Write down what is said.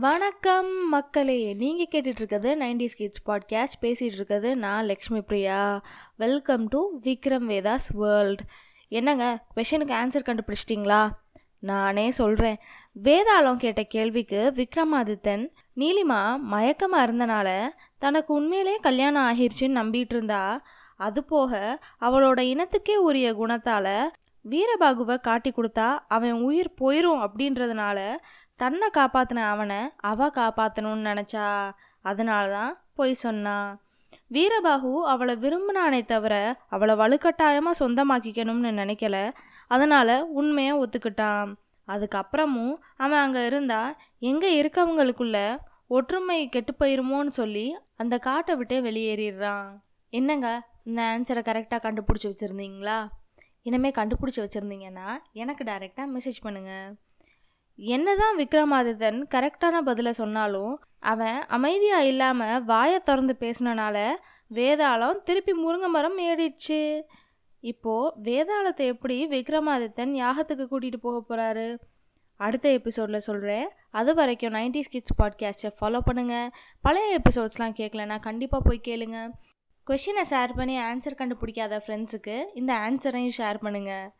வணக்கம் மக்களே. நீங்கள் கேட்டுட்ருக்கிறது நைன்டிஸ் கிட்ஸ் பாட்காஸ்ட். பேசிகிட்டு இருக்கிறது நான் Lakshmi Priya. Welcome to Vikram Vedas world என்னங்க கொஷனுக்கு ஆன்சர் கண்டுபிடிச்சிட்டிங்களா? நானே சொல்கிறேன் வேதாளம் கேட்ட கேள்விக்கு விக்ரமாதித்தன் நீலிமா மயக்கமாக இருந்தனால தனக்கு உண்மையிலே கல்யாணம் ஆகிருச்சுன்னு நம்பிட்டு இருந்தா அது போக அவளோட இனத்துக்கே உரிய குணத்தால் வீரபாகுவை காட்டி கொடுத்தா அவன் உயிர் போயிடும் அப்படின்றதுனால தன்னை காப்பாத்தின அவனை அவ காப்பாற்றணும்னு நினச்சா அதனால தான் பொய் சொன்னான் வீரபாகு அவளை விரும்பினானே தவிர அவளை வலுக்கட்டாயமாக சொந்தமாக்கிக்கணும்னு நினைக்கல. அதனால் உண்மையை ஒத்துக்கிட்டான். அதுக்கப்புறமும் அவன் அங்கே இருந்தா எங்கே இருக்கவங்களுக்குள்ள ஒற்றுமை கெட்டு போயிருமோன்னு சொல்லி அந்த காட்டை விட்டே வெளியேறிடுறான். என்னங்க இந்த ஆன்சரை கரெக்டாக கண்டுபிடிச்சி வச்சுருந்தீங்களா? இனிமேல் கண்டுபிடிச்சி வச்சுருந்தீங்கன்னா எனக்கு டைரெக்டாக மெசேஜ் பண்ணுங்கள் என்னதான் விக்ரமாதித்தன் கரெக்டான பதிலை சொன்னாலும் அவன் அமைதியாக இல்லாமல் வாயை திறந்து பேசினனால வேதாளம் திருப்பி முருங்கை மரம் ஏறிடுச்சு. இப்போ வேதாளத்தை எப்படி விக்ரமாதித்தன் யாகத்துக்கு கூட்டிகிட்டு போக போகிறாரு அடுத்த எபிசோடில் சொல்கிறேன் அது வரைக்கும் நைன்டிஸ் கிட்ஸ் பாட்காஸ்ட்டை ஃபாலோ பண்ணுங்கள் பழைய எபிசோட்ஸ்லாம் கேட்கலன்னா கண்டிப்பாக போய் கேளுங்க. கொஷினை ஷேர் பண்ணி ஆன்சர் கண்டுபிடிக்காத ஃப்ரெண்ட்ஸுக்கு இந்த ஆன்சரையும் ஷேர் பண்ணுங்கள்